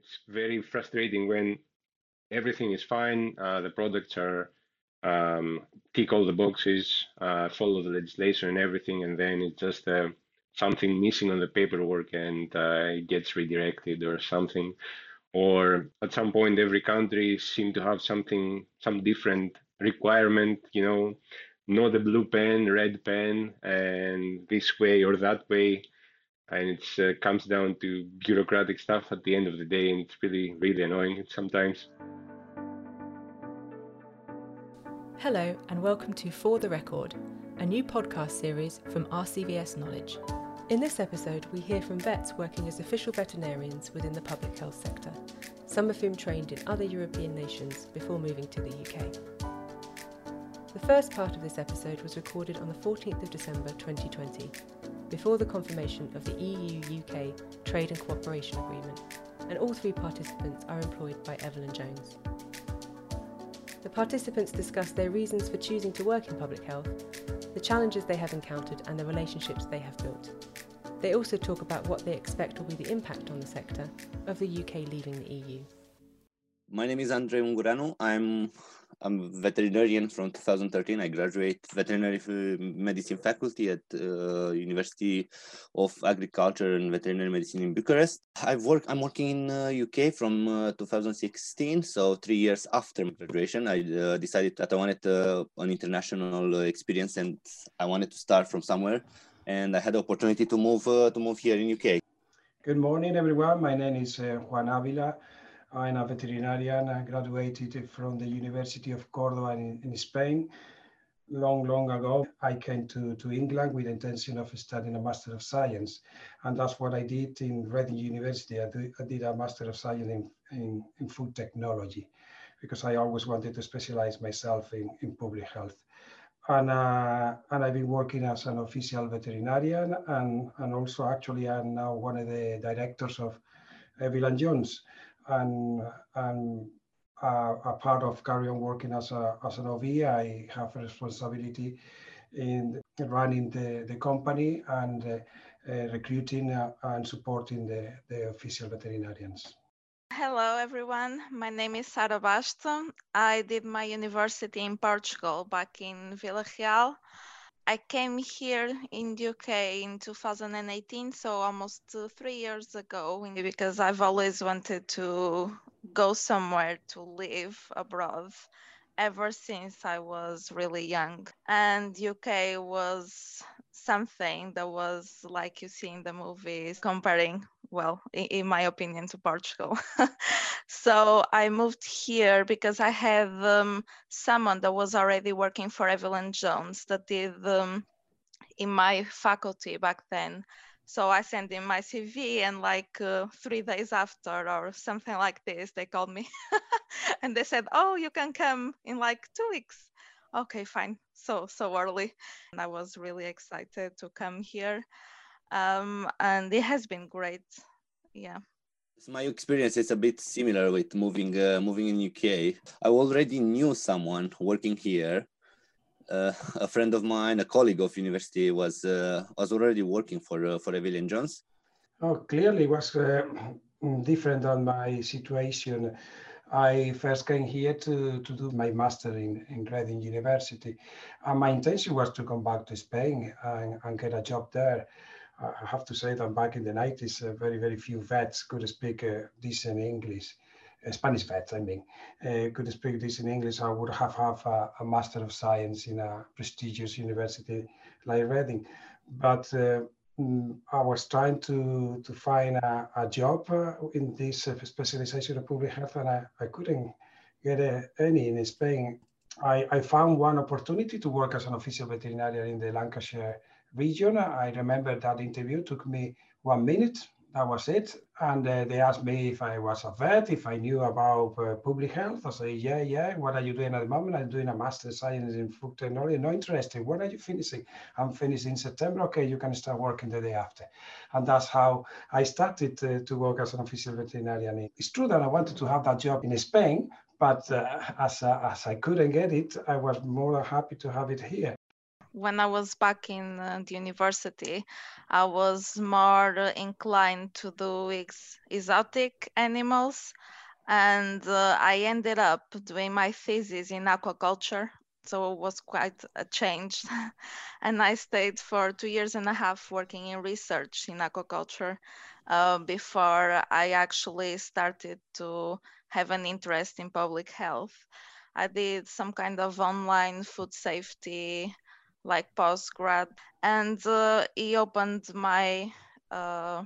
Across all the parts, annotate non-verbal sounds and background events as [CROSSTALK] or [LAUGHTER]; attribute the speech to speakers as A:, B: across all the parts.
A: It's very frustrating when everything is fine, uh, the products are um, tick all the boxes, uh, follow the legislation and everything, and then it's just uh, something missing on the paperwork and uh, it gets redirected or something. Or at some point, every country seems to have something, some different requirement, you know, not a blue pen, red pen, and this way or that way. And it uh, comes down to bureaucratic stuff at the end of the day, and it's really, really annoying sometimes.
B: Hello, and welcome to For the Record, a new podcast series from RCVS Knowledge. In this episode, we hear from vets working as official veterinarians within the public health sector, some of whom trained in other European nations before moving to the UK. The first part of this episode was recorded on the 14th of December 2020, before the confirmation of the EU UK Trade and Cooperation Agreement, and all three participants are employed by Eville and Jones. The participants discuss their reasons for choosing to work in public health, the challenges they have encountered, and the relationships they have built. They also talk about what they expect will be the impact on the sector of the UK leaving the EU.
C: My name is Andre Unguranu. I'm I'm a veterinarian from 2013. I graduate veterinary medicine faculty at uh, University of Agriculture and Veterinary Medicine in Bucharest. I've worked. I'm working in uh, UK from uh, 2016. So three years after my graduation, I uh, decided that I wanted uh, an international uh, experience and I wanted to start from somewhere. And I had the opportunity to move to move here in UK.
D: Good morning, everyone. My name is Juan Avila. I'm a veterinarian. I graduated from the University of Cordoba in, in Spain. Long, long ago, I came to, to England with the intention of studying a Master of Science. And that's what I did in Reading University. I, do, I did a Master of Science in, in, in, food technology because I always wanted to specialize myself in, in public health. And, uh, and I've been working as an official veterinarian and, and also actually I'm now one of the directors of Eville and Jones and, and uh, a part of carry on working as, a, as an OV, I have a responsibility in running the, the company and uh, uh, recruiting uh, and supporting the, the official veterinarians.
E: Hello, everyone. My name is Sara Basto. I did my university in Portugal back in Vila Real. I came here in the UK in 2018, so almost uh, three years ago, because I've always wanted to go somewhere to live abroad ever since I was really young. And UK was something that was like you see in the movies, comparing, well, in, in my opinion, to Portugal. [LAUGHS] so I moved here because I had um, someone that was already working for Eville and Jones that did um, in my faculty back then. So I sent in my CV, and like uh, three days after, or something like this, they called me [LAUGHS] and they said, "Oh, you can come in like two weeks." Okay, fine. So so early, and I was really excited to come here, um, and it has been great. Yeah.
C: My experience is a bit similar with moving uh, moving in UK. I already knew someone working here uh, [LAUGHS] a friend of mine, a colleague of university, was uh, was already working for uh, for Eville and Jones.
D: Oh, clearly was uh, different than my situation. I first came here to, to do my master in, in Reading University. And my intention was to come back to Spain and, and get a job there. I have to say that back in the 90s, uh, very, very few vets could speak uh, decent English. Spanish vets, I mean, uh, could speak decent English, I would have have a, a, Master of Science in a prestigious university like Reading. But uh, mm, I was trying to, to find a, a job uh, in this uh, specialization of public health, and I, I couldn't get uh, any in Spain. I, I found one opportunity to work as an official veterinarian in the Lancashire region. I remember that interview took me one minute that was it. And uh, they asked me if I was a vet, if I knew about uh, public health. I say, yeah, yeah. What are you doing at the moment? I'm doing a master's science in food technology. No interesting. When are you finishing? I'm finishing in September. Okay, you can start working the day after. And that's how I started uh, to work as an official veterinarian. It's true that I wanted to have that job in Spain, but uh, as, uh, as I couldn't get it, I was more than happy to have it here.
E: When I was back in uh, the university, I was more inclined to do ex- exotic animals, and uh, I ended up doing my thesis in aquaculture. So it was quite a change. [LAUGHS] and I stayed for two years and a half working in research in aquaculture uh, before I actually started to have an interest in public health. I did some kind of online food safety like postgrad. And uh, he opened my uh,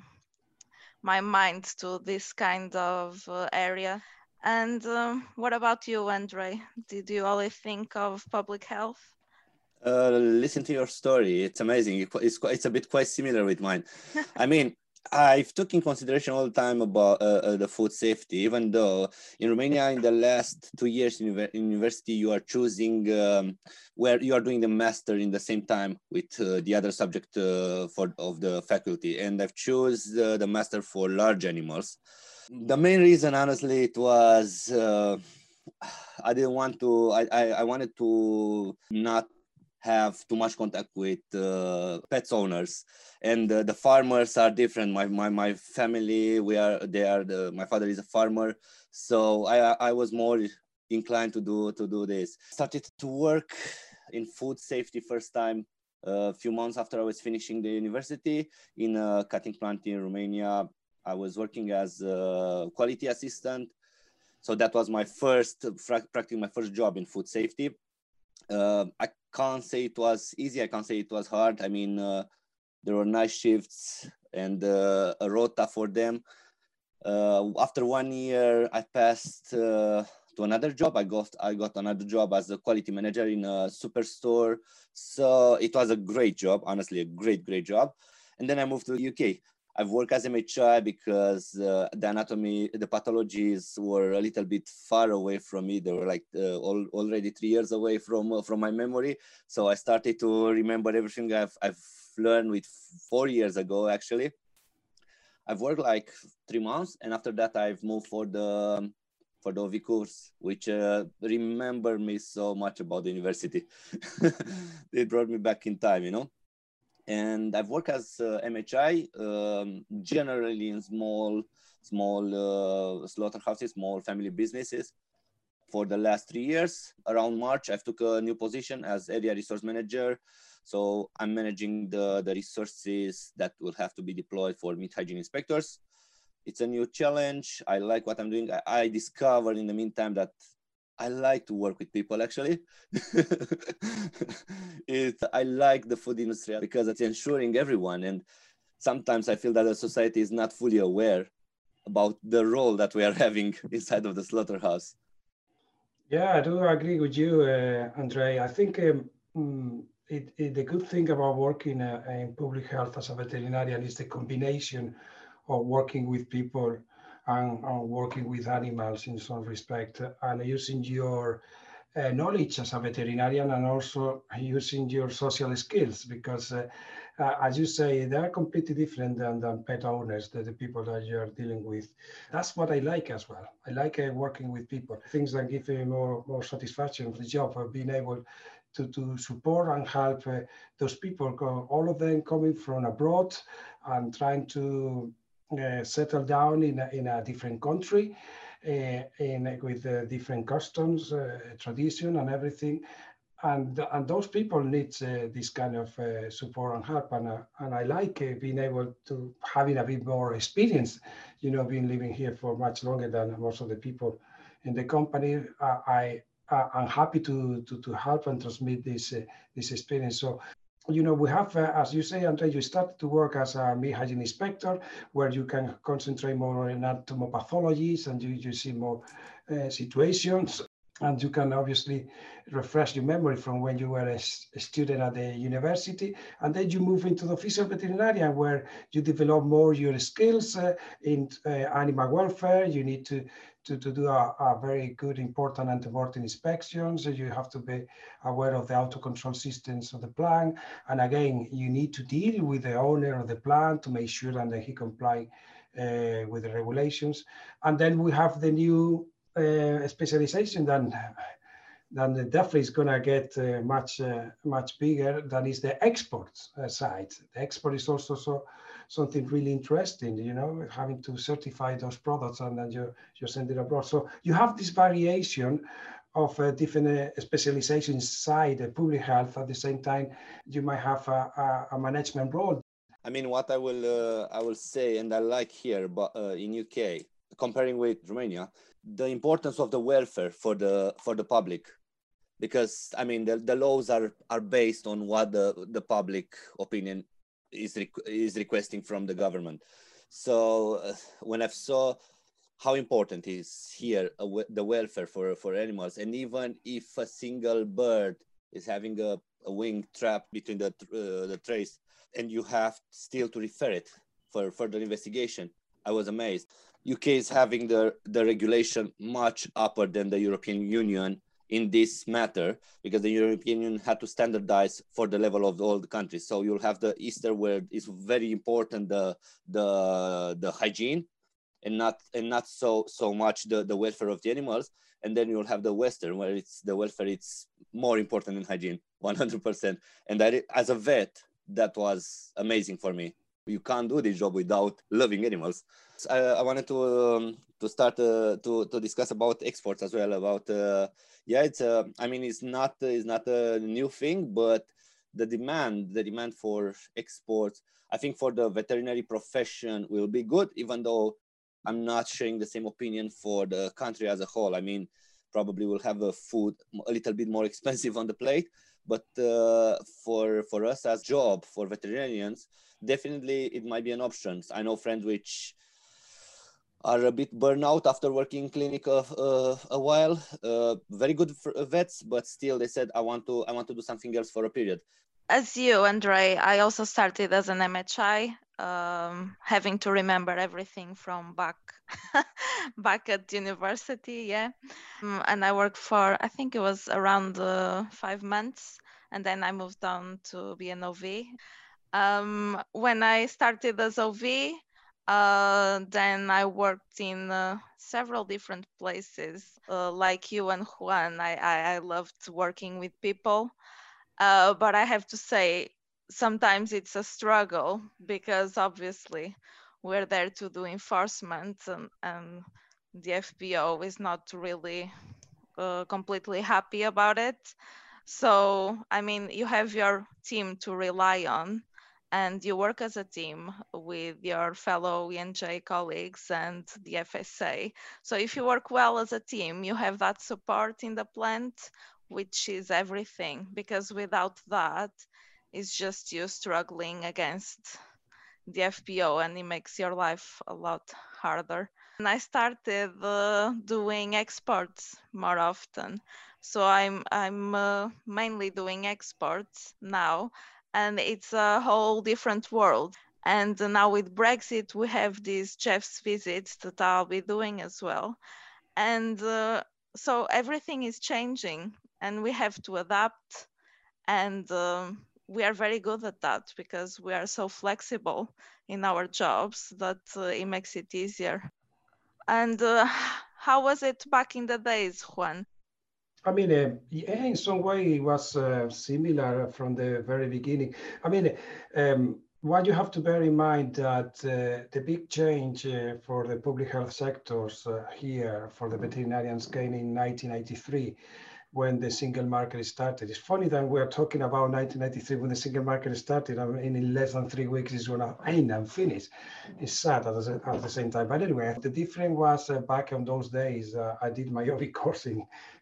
E: my mind to this kind of uh, area. And um, what about you andre did you always think of public health?
C: Uh, listen to your story. It's amazing. It's, it's a bit quite similar with mine. [LAUGHS] I mean I've took in consideration all the time about uh, uh, the food safety, even though in Romania, in the last two years in university, you are choosing um, where you are doing the master in the same time with uh, the other subject uh, for of the faculty. And I've chose the master for large animals. The main reason, honestly, it was uh, [SIGHS] I didn't want to, I, I, I wanted to not have too much contact with uh, pets owners. And uh, the farmers are different. My, my my family we are they are the my father is a farmer. So i i was more inclined to do to do this. Started to work in food safety first time uh, a few months after i was finishing the university in a cutting plant in romania. I was working as a quality assistant. So that was my first practically my first job in food safety uh, I can't say it was easy. I can't say it was hard. I mean, uh, there were night shifts and uh, a rota for them. Uh, after one year, I passed uh, to another job. I got I got another job as a quality manager in a superstore. So it was a great job, honestly, a great great job. And then I moved to the UK. I've worked as MHI because uh, the anatomy, the pathologies were a little bit far away from me. They were like uh, all, already three years away from uh, from my memory. So I started to remember everything I've, I've learned with four years ago, actually. I've worked like three months, and after that, I've moved for the for the OV course, which uh, remember me so much about the university. [LAUGHS] it brought me back in time, you know and I've worked as uh, MHI um, generally in small, small uh, slaughterhouses, small family businesses for the last three years. Around March, I've took a new position as area resource manager. So I'm managing the, the resources that will have to be deployed for meat hygiene inspectors. It's a new challenge. I like what I'm doing. I, I discovered in the meantime that I like to work with people actually. [LAUGHS] it, I like the food industry because it's ensuring everyone. And sometimes I feel that the society is not fully aware about the role that we are [LAUGHS] having inside of the slaughterhouse.
D: Yeah, I do agree with you, uh, Andre. I think um, mm, it, it, the good thing about working uh, in public health as a veterinarian is the combination of working with people and, and working with animals in some respect and using your uh, knowledge as a veterinarian and also using your social skills because uh, uh, as you say they are completely different than, than pet owners the, the people that you're dealing with. That's what i like as well. I like uh, working with people. Things that give me more more satisfaction for the job of being able to, to support and help uh, those people all of them coming from abroad and trying to uh, settle down in a, in a different country uh, in, with uh, different customs, tradition and everything. And, and those people need this kind of support and help. And, and I like being able to having a bit more experience, you know, being living here for much longer than most of the people in the company. I, I I'm happy to, to, to help and transmit this uh, this experience. So you know, we have, uh, as you say, Andre, you start to work as a meat hygiene inspector, where you can concentrate more on anatomopathologies and you, you see more uh, situations. And you can obviously refresh your memory from when you were a, a, student at the university. And then you move into the official veterinarian, where you develop more your skills uh, in uh, animal welfare. You need to to, to do a, a very good, important ante-mortem inspections. You have to be aware of the auto control systems of the plant. And again, you need to deal with the owner of the plant to make sure that he comply uh, with the regulations. And then we have the new uh, specialization that then definitely is going to get uh, much uh, much bigger than is the export side. The export is also so something really interesting, you know, having to certify those products and then you you send it abroad. So you have this variation of uh, different specialization inside uh, public health. At the same time, you might have a, a, a management role.
C: I mean, what I will I will say, and I like here, but in UK, comparing with Romania, the importance of the welfare for the for the public because I mean the, the laws are are based on what the the public opinion is is requesting from the government. So uh, when I saw how important is here uh, the welfare for for animals, and even if a single bird is having a, a wing trap between the uh, the trays, and you have still to refer it for further investigation, I was amazed. UK is having the the regulation much upper than the European Union in this matter because the European Union had to standardize for the level of all the countries. So you'll have the Easter where it's very important the the the hygiene and not and not so so much the, the welfare of the animals. And then you'll have the Western where it's the welfare it's more important than hygiene, 100%. And that as a vet, that was amazing for me. You can't do this job without loving animals. I, I wanted to um, to start uh, to to discuss about exports as well. About uh, yeah, it's uh, I mean it's not it's not a new thing, but the demand the demand for exports, I think for the veterinary profession will be good, even though I'm not sharing the same opinion for the country as a whole. I mean, probably we'll have a food a little bit more [LAUGHS] expensive on the plate, but uh, for for us as job for veterinarians, definitely it might be an option. I know friends which are a bit burnout after working clinic a, uh, a while. Uh, very good uh, vets, but still they said I want to I want to do something else for a period.
E: As you, Andre, I also started as an MHI, um, having to remember everything from back [LAUGHS] back at university. Yeah, um, and I worked for I think it was around uh, five months, and then I moved on to be an OV. Um, when I started as OV, uh, then I worked in uh, several different places. Uh, like you and Juan, I, I, I loved working with people. Uh, but I have to say, sometimes it's a struggle because obviously we're there to do enforcement and, and the FBO is not really uh, completely happy about it. So, I mean, you have your team to rely on and you work as a team with your fellow ENJ colleagues and the FSA. So if you work well as a team, you have that support in the plant, which is everything, because without that, it's just you struggling against the FBO and it makes your life a lot harder. And I started uh, doing exports more often. So I'm I'm uh, mainly doing exports now and it's a whole different world. And now with Brexit, we have these chef's visits that I'll be doing as well. And uh, so everything is changing and we have to adapt. And uh, we are very good at that because we are so flexible in our jobs that uh, it makes it easier. And uh, [SIGHS] how was it back in the days, Juan?
D: I mean, uh, yeah, in some way it was uh, similar from the very beginning. I mean, um, what you have to bear in mind that uh, the big change uh, for the public health sectors uh, here for the veterinarians came in 1993 when the single market started. It's funny that we're talking about 1993 when the single market started. I mean, in less than three weeks, it's going to end and finish. It's sad at the, at the same time. But anyway, the difference was uh, back in those days, uh, I did my [LAUGHS] OV course in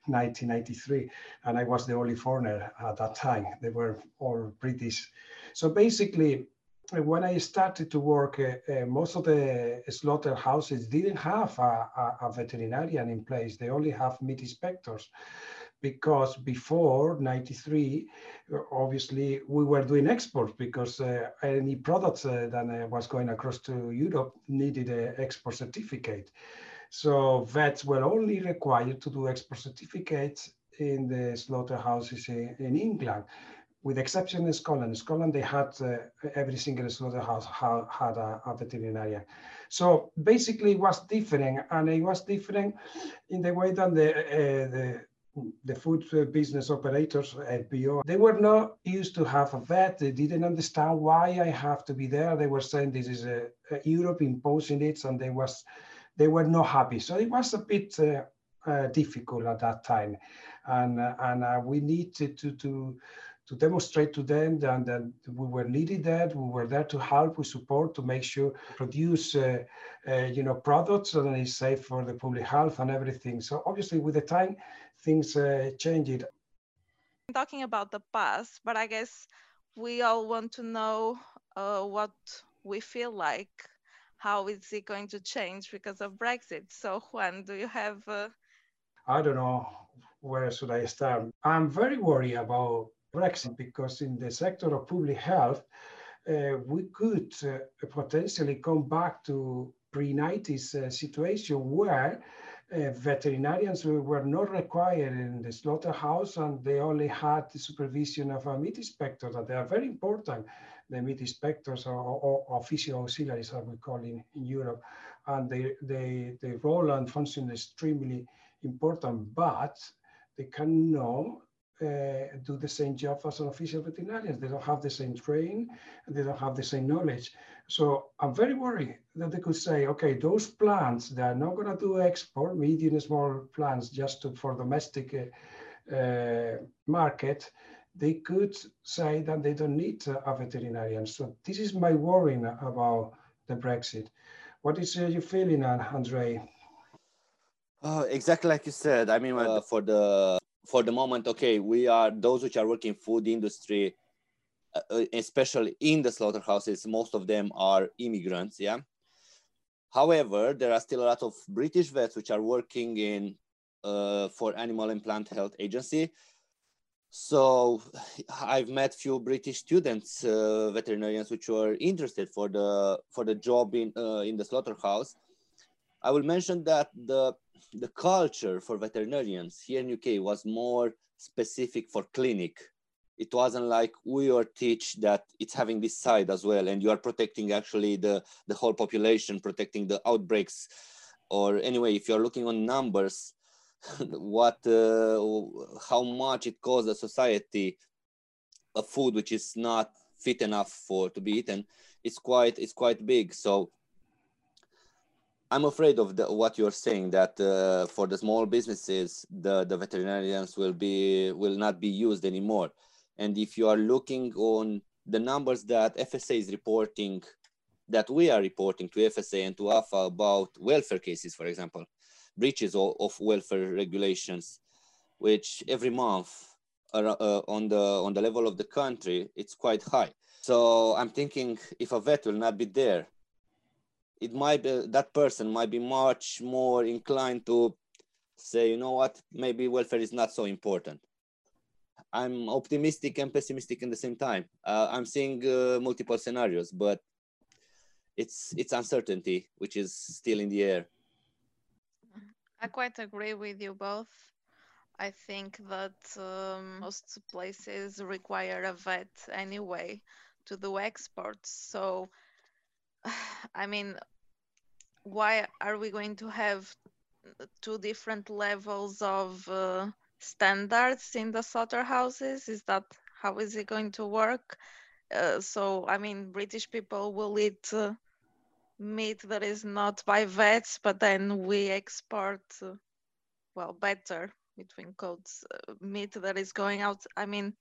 D: 1993, and I was the only foreigner at that time. They were all British. So basically, when I started to work, uh, uh, most of the slaughterhouses didn't have a, a, a, veterinarian in place. They only have meat inspectors because before 93 obviously we were doing exports because uh, any products uh, that uh, was going across to europe needed an export certificate so vets were only required to do export certificates in the slaughterhouses in, in england with exception in Scotland. In Scotland, they had uh, every single slaughterhouse ha had a, a, veterinarian. So basically, it was different, and it was different in the way that the, uh, the the food business operators, FBO, they were not used to have a vet. They didn't understand why I have to be there. They were saying this is a, a Europe imposing it, and they was they were not happy. So it was a bit uh, uh, difficult at that time, and uh, and uh, we needed to to to demonstrate to them that, that we were needed that we were there to help with support to make sure produce uh, uh, you know products that is safe for the public health and everything. So obviously with the time things uh, changed.
E: I'm talking about the past but i guess we all want to know uh, what we feel like. How is it going to change because of brexit? So juan do you have uh,
D: i don't know where should i start. I'm very worried about Brexit because in the sector of public health, uh, we could uh, potentially come back to pre-90s uh, situation where uh, veterinarians were not required in the slaughterhouse and they only had the supervision of a meat inspector that they are very important the meat inspectors or, or, or official auxiliaries as we call in, in Europe. And they, they, role and function is extremely important but they can cannot uh, do the same job as an official veterinarian. They don't have the same training, and they don't have the same knowledge. So I'm very worried that they could say, okay, those plants, they're not going to do export, medium and small plants just to, for domestic uh, uh, market. They could say that they don't need a veterinarian. So this is my worrying about the Brexit. What is uh, your feeling, Andre?
C: Uh, exactly like you said. I mean, uh, for the for the moment, okay, we are those which are working food industry, uh, uh, especially in the slaughterhouses. Most of them are immigrants. Yeah. However, there are still a lot of British vets which are working in uh, for Animal and Plant Health Agency. So I've met few British students, uh, veterinarians, which were interested for the for the job in uh, in the slaughterhouse. I will mention that the the culture for veterinarians here in UK was more specific for clinic. It wasn't like we are teach that it's having this side as well, and you are protecting actually the, the whole population, protecting the outbreaks. Or anyway, if you're looking on numbers, [LAUGHS] what uh, how much it costs the society a food which is not fit enough for to be eaten, it's quite it's quite big. So I'm afraid of the, what you're saying that uh, for the small businesses, the, the veterinarians will be will not be used anymore. And if you are looking on the numbers that FSA is reporting, that we are reporting to FSA and to APHA about welfare cases, for example, breaches of, of welfare regulations, which every month uh, on the on the level of the country, it's quite high. So I'm thinking if a vet will not be there it might be that person might be much more inclined to say, you know what, maybe welfare is not so important. I'm optimistic and pessimistic in the same time. Uh, I'm seeing uh, multiple scenarios, but it's it's uncertainty which is still in the air.
E: I quite agree with you both. I think that um, most places require a vet anyway to do exports. So, [SIGHS] I mean, why are we going to have two different levels of uh, standards in the slaughterhouses? Is that how is it going to work? Uh, so, I mean, British people will eat uh, meat that is not by vets, but then we export, uh, well, better between codes, uh, meat that is going out. I mean,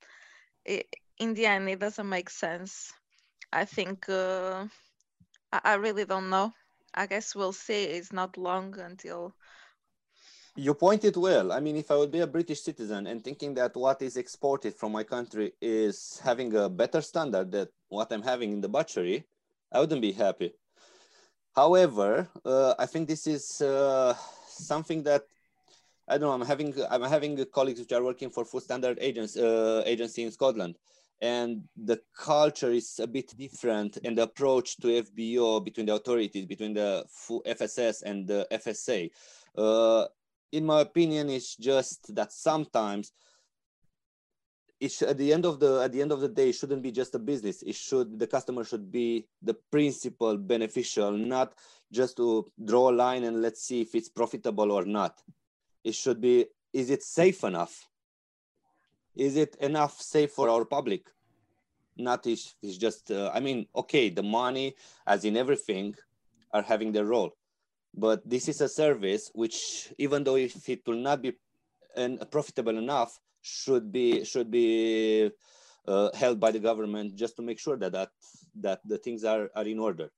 E: it, in the end, it doesn't make sense. I think uh, I, I really don't know. I guess we'll see. It's not long until.
C: You pointed well. I mean, if I would be a British citizen and thinking that what is exported from my country is having a better standard than what I'm having in the butchery, I wouldn't be happy. However, uh, I think this is uh, something that I don't know. I'm having I'm having colleagues which are working for food standard agents uh, agency in Scotland, and the culture is a bit different and the approach to FBO between the authorities, between the FSS and the FSA. Uh, in my opinion, it's just that sometimes it at the end of the at the end of the day, it shouldn't be just a business. It should the customer should be the principal beneficial, not just to draw a line and let's see if it's profitable or not. It should be is it safe enough? Is it enough safe for our public? Not is it's just. Uh, I mean, okay, the money, as in everything, are having their role, but this is a service which, even though if it will not be and profitable enough, should be should be uh, held by the government just to make sure that that that the things are are in order.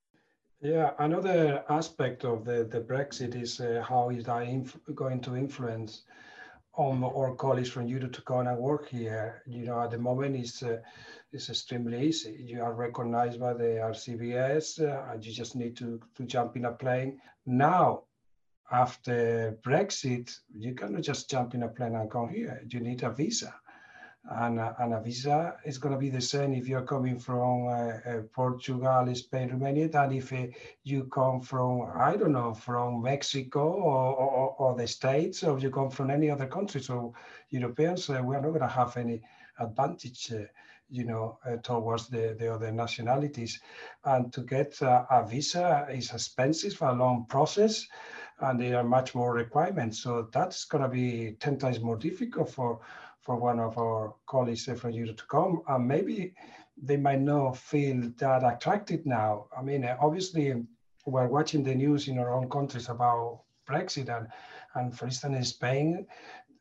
D: Yeah, another aspect of the, the Brexit is uh, how is that inf- going to influence on our colleagues from Europe to come and work here. You know, at the moment it's uh, it's extremely easy. You are recognized by the RCVS, uh, and you just need to to jump in a plane. Now, after Brexit, you cannot just jump in a plane and come here. You need a visa and, uh, and a visa is going to be the same if you're coming from uh, uh, Portugal, Spain, Romania, than if uh, you come from, I don't know, from Mexico or, or, or, the States, or you come from any other country. So Europeans, uh, we are not going to have any advantage, uh, you know, towards the, the other nationalities. And to get a visa is expensive, a long process, and there are much more requirements. So that's going to be 10 times more difficult for for one of our colleagues from Europe to come. And maybe they might not feel that attracted now. I mean, uh, obviously, we're watching the news in our own countries about Brexit, and, and for instance, in Spain,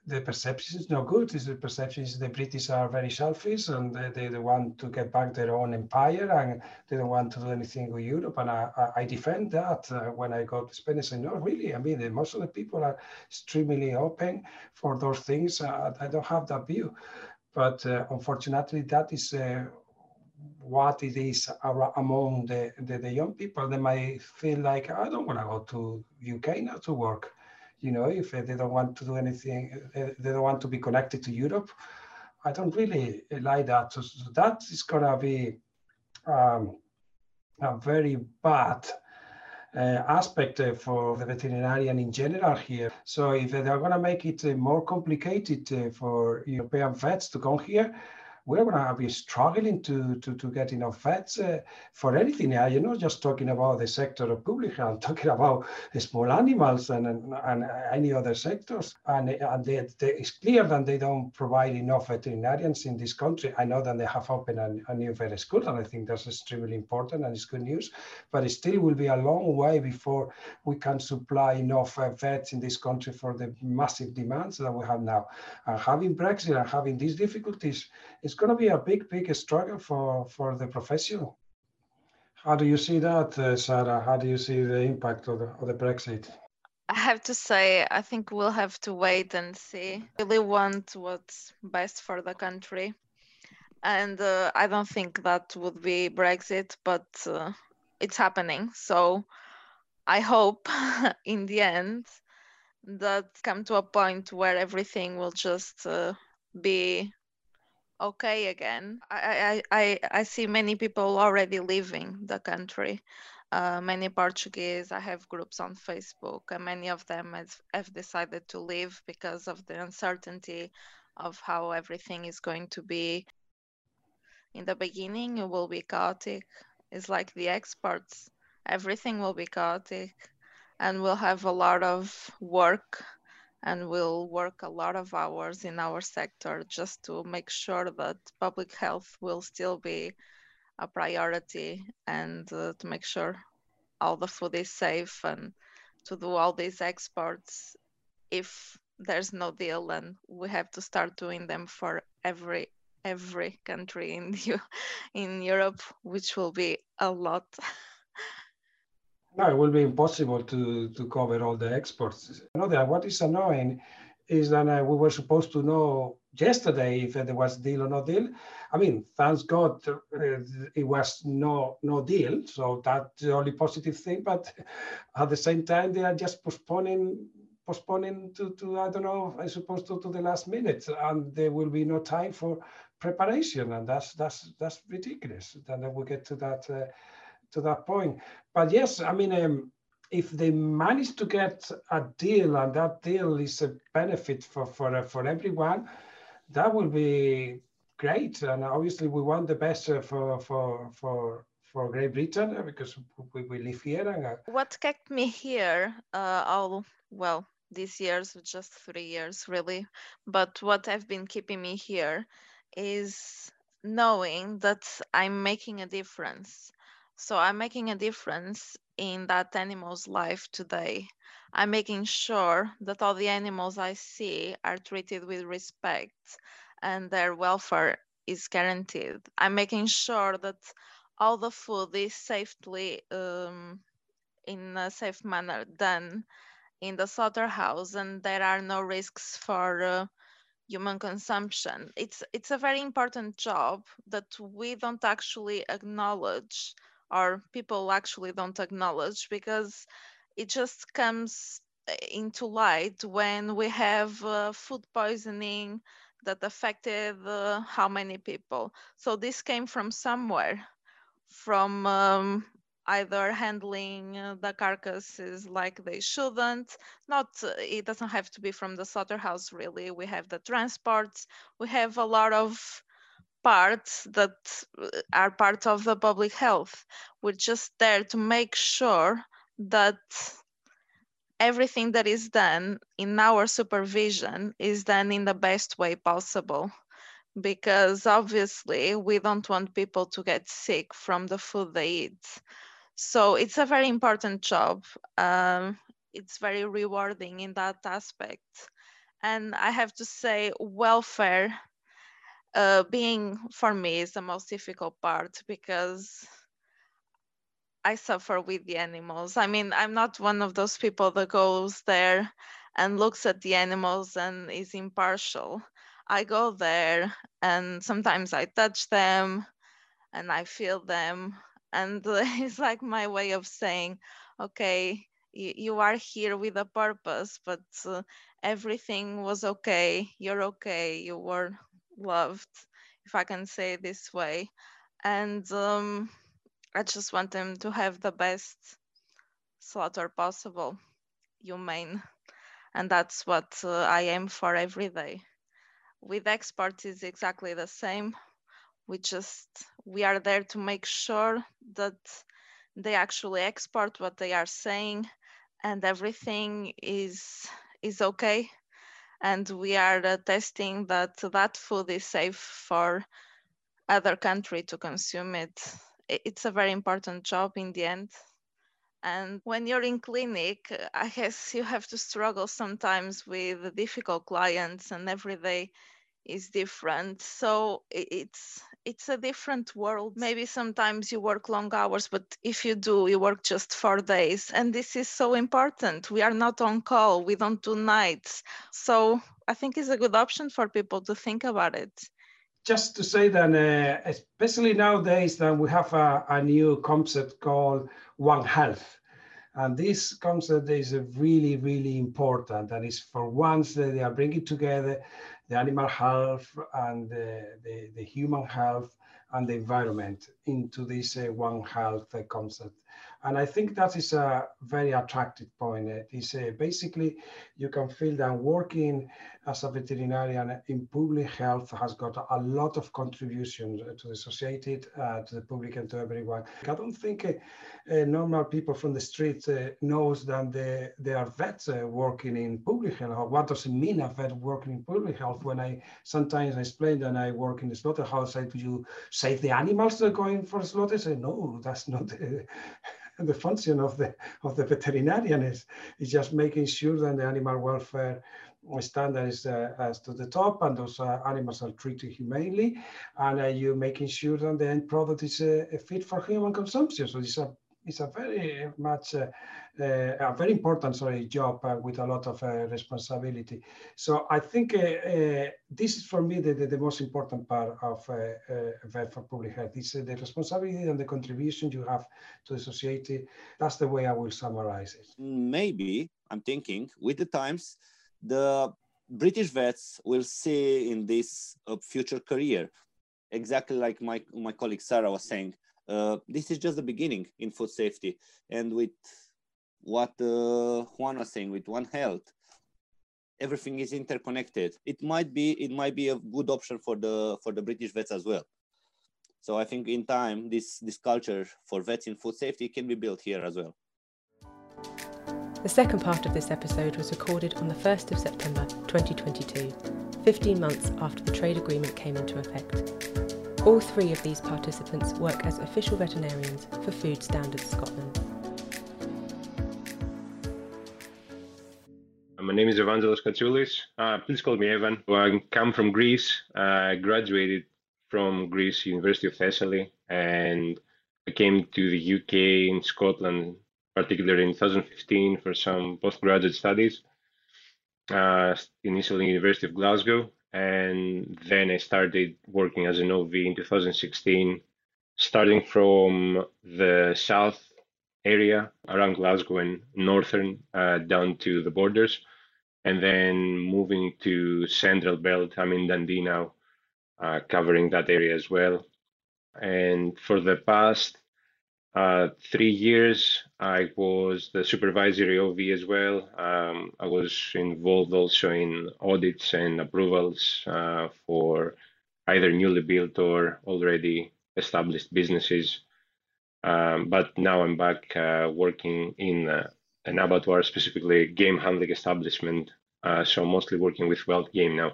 D: the perception is not good. The perception is the British are very selfish and they, they, they, want to get back their own empire and they don't want to do anything with Europe. And I, I defend that uh, when I go to Spain. I say, no, really. I mean, the, most of the people are extremely open for those things. Uh, I don't have that view. But uh, unfortunately, that is uh, what it is among the, the, the young people. They might feel like, I don't want to go to UK now to work you know, if they don't want to do anything, they don't want to be connected to Europe. I don't really like that. So, so that is going to be um, a very bad uh, aspect uh, for the veterinarian in general here. So if they're going to make it uh, more complicated uh, for European vets to come here, we're going to be struggling to, to, to get enough vets uh, for anything. You're not just talking about the sector of public health, [LAUGHS] talking about small animals and, and, and any other sectors. And, and they, they, it's clear that they don't provide enough veterinarians in this country. I know that they have opened a, a new vet school, and I think that's extremely important and it's good news. But it still will be a long way before we can supply enough uh, vets in this country for the massive demands that we have now. And having Brexit and having these difficulties, it's going to be a big, big struggle for, for the profession. How do you see that, uh, Sarah? How do you see the impact of the, of the Brexit?
E: I have to say, I think we'll have to wait and see. Really want what's best for the country. And uh, I don't think that would be Brexit, but uh, it's happening. So I hope [LAUGHS] in the end that come to a point where everything will just uh, be okay again. I, I, I, see many people already leaving the country. Uh, many Portuguese, I have groups on Facebook, and many of them have, have decided to leave because of the uncertainty of how everything is going to be. In the beginning, it will be chaotic. It's like the exports, everything will be chaotic, and we'll have a lot of work and we'll work a lot of hours in our sector just to make sure that public health will still be a priority and uh, to make sure all the food is safe and to do all these exports. If there's no deal and we have to start doing them for every every country in [LAUGHS] the, in Europe which will be a lot [LAUGHS]
D: No, it will be impossible to, to cover all the exports. Another, what is annoying is that uh, we were supposed to know yesterday if there was deal or no deal. I mean, thanks God uh, it was no no deal, so that's the only positive thing. But [LAUGHS] at the same time, they are just postponing postponing to, to I don't know, I suppose to, to the last minute, and there will be no time for preparation, and that's that's that's ridiculous. Then we get to that. Uh, to that point. But yes, I mean, um, if they manage to get a deal and that deal is a benefit for for uh, for everyone, that will be great. And obviously, we want the best uh, for for for for Great Britain because we, we live here. Uh,
E: what kept me here uh, all well these years, just three years really. But what have been keeping me here is knowing that I'm making a difference. So I'm making a difference in that animal's life today. I'm making sure that all the animals I see are treated with respect and their welfare is guaranteed. I'm making sure that all the food is safely um, in a safe manner done in the slaughterhouse and there are no risks for uh, human consumption. It's it's a very important job that we don't actually acknowledge or people actually don't acknowledge because it just comes uh, into light when we have uh, food poisoning that affected uh, how many people. So this came from somewhere, from um, either handling uh, the carcasses like they shouldn't. Not, uh, it doesn't have to be from the slaughterhouse, really. We have the transports, we have a lot of parts that uh, are part of the public health. We're just there to make sure that everything that is done in our supervision is done in the best way possible because obviously we don't want people to get sick from the food they eat so it's a very important job. Um, it's very rewarding in that aspect. And I have to say, welfare uh, being for me is the most difficult part because I suffer with the animals. I mean, I'm not one of those people that goes there and looks at the animals and is impartial. I go there and sometimes I touch them and I feel them and [LAUGHS] it's like my way of saying okay you, you are here with a purpose but uh, everything was okay you're okay you were loved if i can say this way. And um, i just want them to have the best slaughter possible humane. And that's what uh, i aim for every day. With exports is exactly the same. We just we are there to make sure that they actually export what they are saying and everything is is okay and we are uh, testing that that food is safe for other country to consume it. It's a very important job in the end. And when you're in clinic i guess you have to struggle sometimes with difficult clients and every day is different. So it's it's a different world. Maybe sometimes you work long hours but if you do you work just four days. And this is so important. We are not on call. We don't do nights. So i think it's a good option for people to think about it.
D: Just to say that uh, especially nowadays that we have a, a new concept called one health. And this concept is really, really important. And it's for once that they are bringing together the animal health and the, the, the human health and the environment into this uh, one health uh, concept. And I think that is a very attractive point. It is uh, basically you can feel that working as a veterinarian in public health has got a lot of contributions to the society, uh, to the public, and to everyone. I don't think uh, normal people from the street knows that they, they are vets working in public health. What does it mean a vet working in public health? When I sometimes I explain that I work in the slaughterhouse, I do you save the animals that are going for slaughter? I say no, that's not. [LAUGHS] the function of the of the veterinarian is, is just making sure that the animal welfare standard is uh, as to the top and those uh, animals are treated humanely and uh, you're making sure that the end product is uh, fit for human consumption. So these a it's a very much uh, uh, a very important sorry job uh, with a lot of uh, responsibility. So I think uh, uh, this is for me the, the, the, most important part of vet for public health. It's the responsibility and the contribution you have to the society. That's the way I will summarize it.
C: Maybe I'm thinking with the times, the British vets will see in this future career, exactly like my my colleague Sarah was saying uh, this is just the beginning in food safety. And with what uh, Juan was saying, with One Health, everything is interconnected. It might be it might be a good option for the for the British vets as well. So I think in time, this this culture for vets in food safety can be built here as well.
B: The second part of this episode was recorded on the 1st of September 2022, 15 months after the trade agreement came into effect. All three of these participants work as official veterinarians for Food Standards Scotland.
A: My name is Evangelos Katsoulis. Uh, please call me Evan. I come from Greece. I graduated from Greece University of Thessaly and I came to the UK in Scotland, particularly in 2015 for some postgraduate studies. Uh, initially, University of Glasgow, and then I started working as an OV in 2016, starting from the south area around Glasgow and northern uh, down to the borders, and then moving to central belt. I'm in Dundee now, uh, covering that area as well. And for the past uh, three years, I was the supervisory OV as well. Um, I was involved also in audits and approvals uh, for either newly built or already established businesses. Um, but now I'm back uh, working in uh, an abattoir, specifically game handling establishment. Uh, so mostly working with wild game now.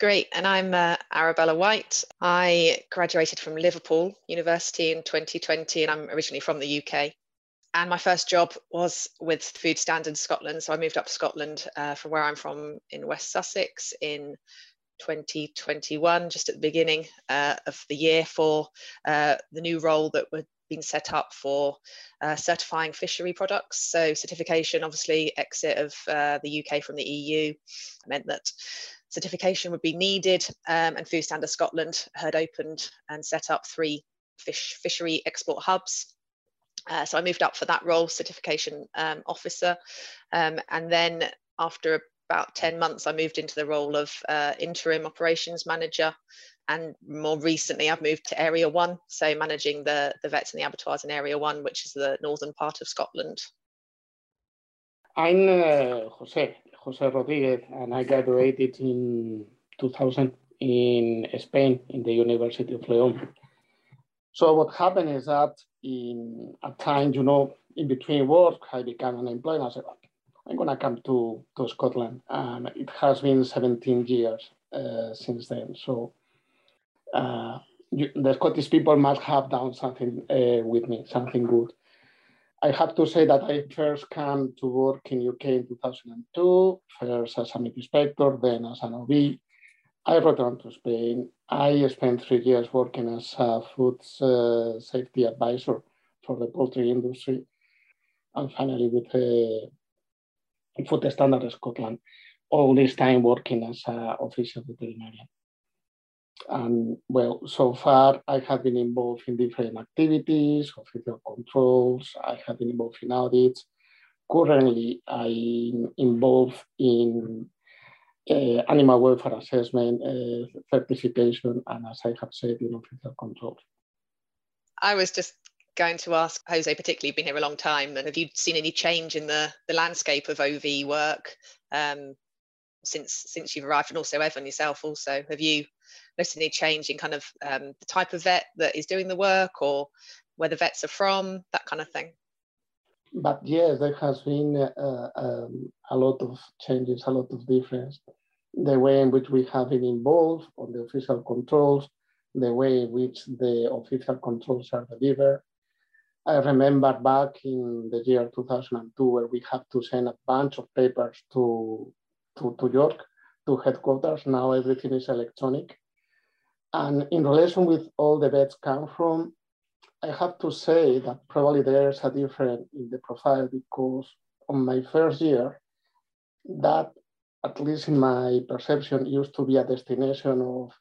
F: Great. And I'm uh, Arabella White. I graduated from Liverpool University in 2020, and I'm originally from the UK. And my first job was with Food Standards Scotland. So I moved up to Scotland uh, from where I'm from in West Sussex in 2021, just at the beginning uh, of the year, for uh, the new role that had been set up for uh, certifying fishery products. So certification, obviously, exit of uh, the UK from the EU meant that certification would be needed, um, and Food Standards Scotland had opened and set up three fish fishery export hubs. Uh, so I moved up for that role, certification um, officer, um, and then after about 10 months, I moved into the role of uh, interim operations manager. And more recently, I've moved to Area 1, so managing the, the vets and the abattoirs in Area 1, which is the northern part of Scotland.
G: I'm uh, Jose, Jose Rodriguez, and I graduated in 2000 in Spain in the University of Leon. So what happened is that in a time, you know, in between work, I became unemployed. I said, I'm gonna come to, to Scotland. And it has been 17 years uh, since then. So uh, you, the Scottish people must have done something uh, with me, something good. I have to say that I first came to work in UK in 2002, first as a meat inspector, then as an OV. I returned to Spain. I spent three years working as a food uh, safety advisor for the poultry industry, and finally with the Food Standard Scotland. All this time working as an official veterinarian. And well, so far I have been involved in different activities, official controls, I have been involved in audits. Currently, I'm involved in uh, animal welfare assessment, uh, certification, and as I have said, in official controls.
F: I was just going to ask Jose, particularly you've been here a long time, and have you seen any change in the, the landscape of OV work um, since since you've arrived, and also Evan yourself also? Have you noticed any change in kind of um, the type of vet that is doing the work or where the vets are from, that kind of thing?
G: But yes, there has been uh, um, a lot of changes, a lot of difference. The way in which we have been involved on the official controls, the way in which the official controls are delivered. I remember back in the year 2002 where we had to send a bunch of papers to, to, to York, to headquarters. Now everything is electronic. And in relation with all the vets come from, I have to say that probably there's a difference in the profile because on my first year, that at least in my perception used to be a destination of,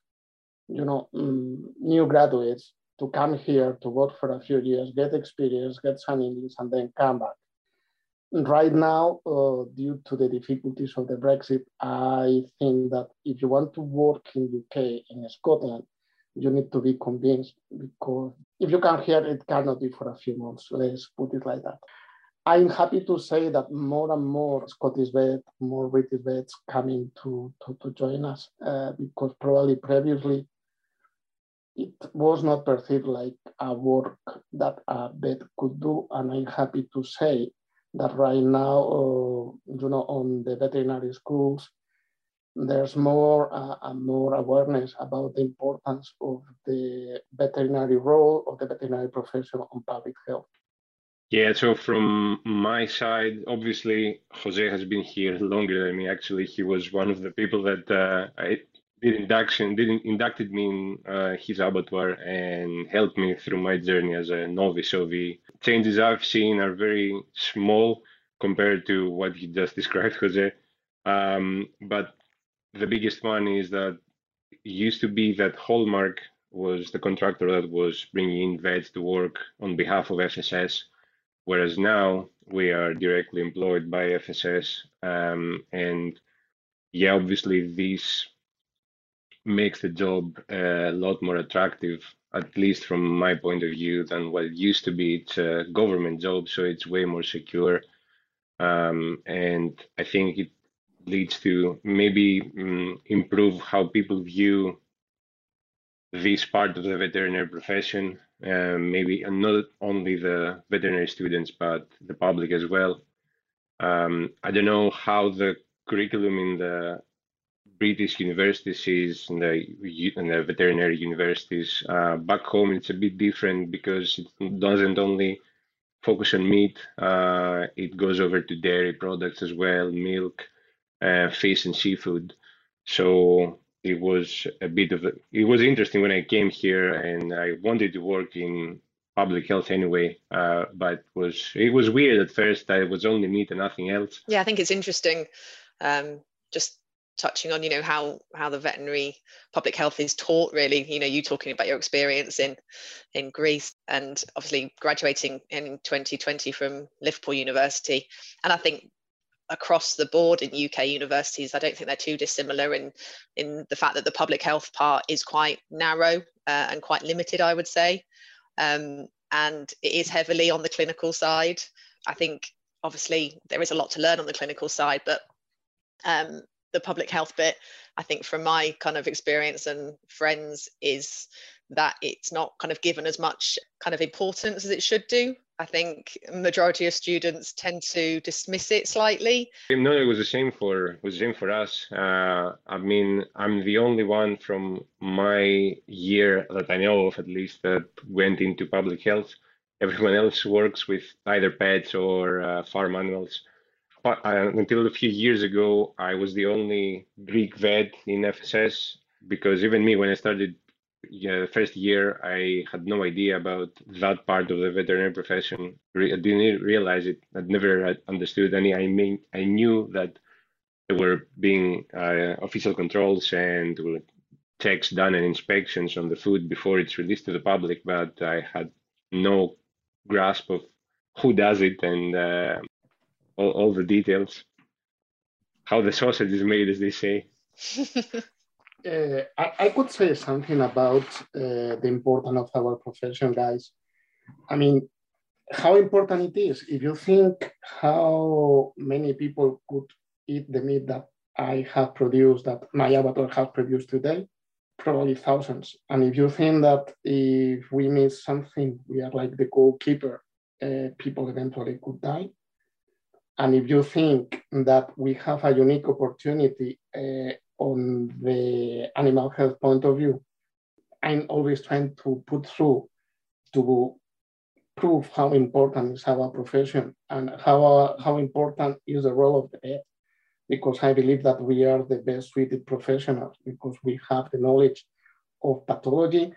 G: you know, um, new graduates to come here to work for a few years, get experience, get some English, and then come back. Right now, uh, due to the difficulties of the Brexit, I think that if you want to work in UK, in Scotland, you need to be convinced because if you come here, it cannot be for a few months. Let's put it like that. I'm happy to say that more and more Scottish vets, more British vets coming to, to, to join us uh, because probably previously it was not perceived like a work that a vet could do. And I'm happy to say that right now, uh, you know, on the veterinary schools, there's more uh, and more awareness about the importance of the veterinary role of the veterinary profession on public health.
A: Yeah, so from my side, obviously, Jose has been here longer than me. Actually, he was one of the people that uh, I did induction, did inducted me in uh, his abattoir and helped me through my journey as a novice OV. Changes I've seen are very small compared to what he just [LAUGHS] described, Jose. Um, but the biggest one is that it used to be that Hallmark was the contractor that was bringing in vets to work on behalf of FSS whereas now we are directly employed by FSS. Um, and yeah, obviously, this makes the job a lot more attractive, at least from my point of view, than what it used to be. It's a government job, so it's way more secure. Um, and I think it leads to maybe um, improve how people view this part of the veterinary profession um, maybe not only the veterinary students, but the public as well. Um, I don't know how the curriculum in the British universities in the, in the veterinary universities. Uh, back home, it's a bit different because it doesn't only focus on meat, uh, it goes over to dairy products as well, milk, uh, fish, and seafood. So it was a bit of a, it was interesting when I came here and I wanted to work in public health anyway, uh, but was it was weird at first. I was only meat and nothing else.
F: Yeah, I think it's interesting. Um, just touching on you know how how the veterinary public health is taught really you know you talking about your experience in in greece and obviously graduating in 2020 from liverpool university and i think across the board in UK universities. I don't think they're too dissimilar in in the fact that the public health part is quite narrow uh, and quite limited, I would say, um, and it is heavily on the clinical side. I think obviously there is a lot to learn on the clinical side, but um, the public health bit, I think from my kind of experience and friends, is that it's not kind of given as much kind of importance as it should do. I think majority of students tend to dismiss it slightly.
A: No, it was the same for was the same for us. Uh, I mean, I'm the only one from my year that I know of, at least, that went into public health. Everyone else works with either pets or uh, farm animals. Uh, until a few years ago, I was the only Greek vet in FSS because even me, when I started yeah, the first year I had no idea about that part of the veterinary profession. I didn't realize it. I'd never understood any. I mean, I knew that there were being uh, official controls and checks done and inspections on the food before it's released to the public, but I had no grasp of who does it and uh, all, all the details. How the sausage is made, as they say. [LAUGHS]
G: uh, I, I, could say something about uh, the importance of our profession, guys. I mean, how important it is. If you think how many people could eat the meat that I have produced, that my abattoir has produced today, probably thousands. And if you think that if we miss something, we are like the goalkeeper, uh, people eventually could die. And if you think that we have a unique opportunity uh, on the animal health point of view, I'm always trying to put through to prove how important is our profession and how, uh, how important is the role of the vet. Because I believe that we are the best suited professionals because we have the knowledge of pathology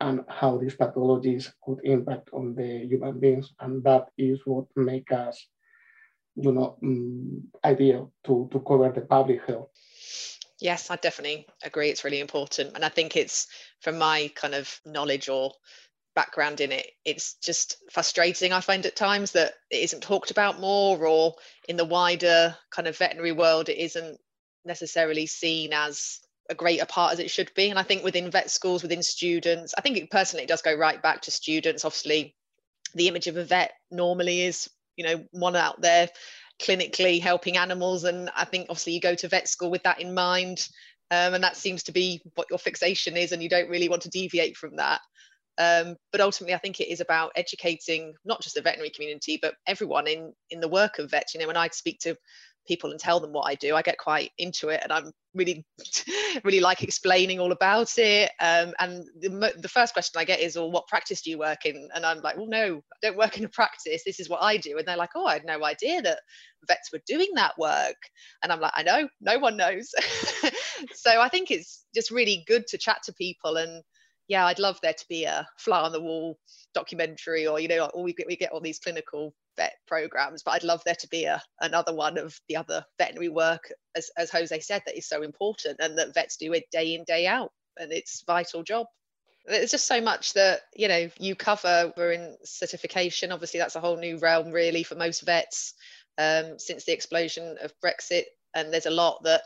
G: and how these pathologies could impact on the human beings. And that is what make us, you know, um, ideal to, to cover the public health.
F: Yes, I definitely agree. It's really important. And I think it's from my kind of knowledge or background in it, it's just frustrating, I find at times that it isn't talked about more, or in the wider kind of veterinary world, it isn't necessarily seen as a greater part as it should be. And I think within vet schools, within students, I think it personally it does go right back to students. Obviously, the image of a vet normally is, you know, one out there clinically helping animals. And I think obviously you go to vet school with that in mind. Um, and that seems to be what your fixation is, and you don't really want to deviate from that. Um, but ultimately, I think it is about educating not just the veterinary community, but everyone in in the work of vets. You know, when I speak to people and tell them what I do, I get quite into it, and I'm really, [LAUGHS] really like explaining all about it. Um, and the, the first question I get is, "Well, what practice do you work in?" And I'm like, "Well, no, I don't work in a practice. This is what I do." And they're like, "Oh, I had no idea that vets were doing that work." And I'm like, "I know, no one knows." [LAUGHS] so I think it's just really good to chat to people and yeah, I'd love there to be a fly on the wall documentary, or you know, or we get we get all these clinical vet programs, but I'd love there to be a another one of the other veterinary work, as as Jose said, that is so important and that vets do it day in day out, and it's vital job. There's just so much that you know you cover. We're in certification. Obviously, that's a whole new realm, really, for most vets um, since the explosion of Brexit. And there's a lot that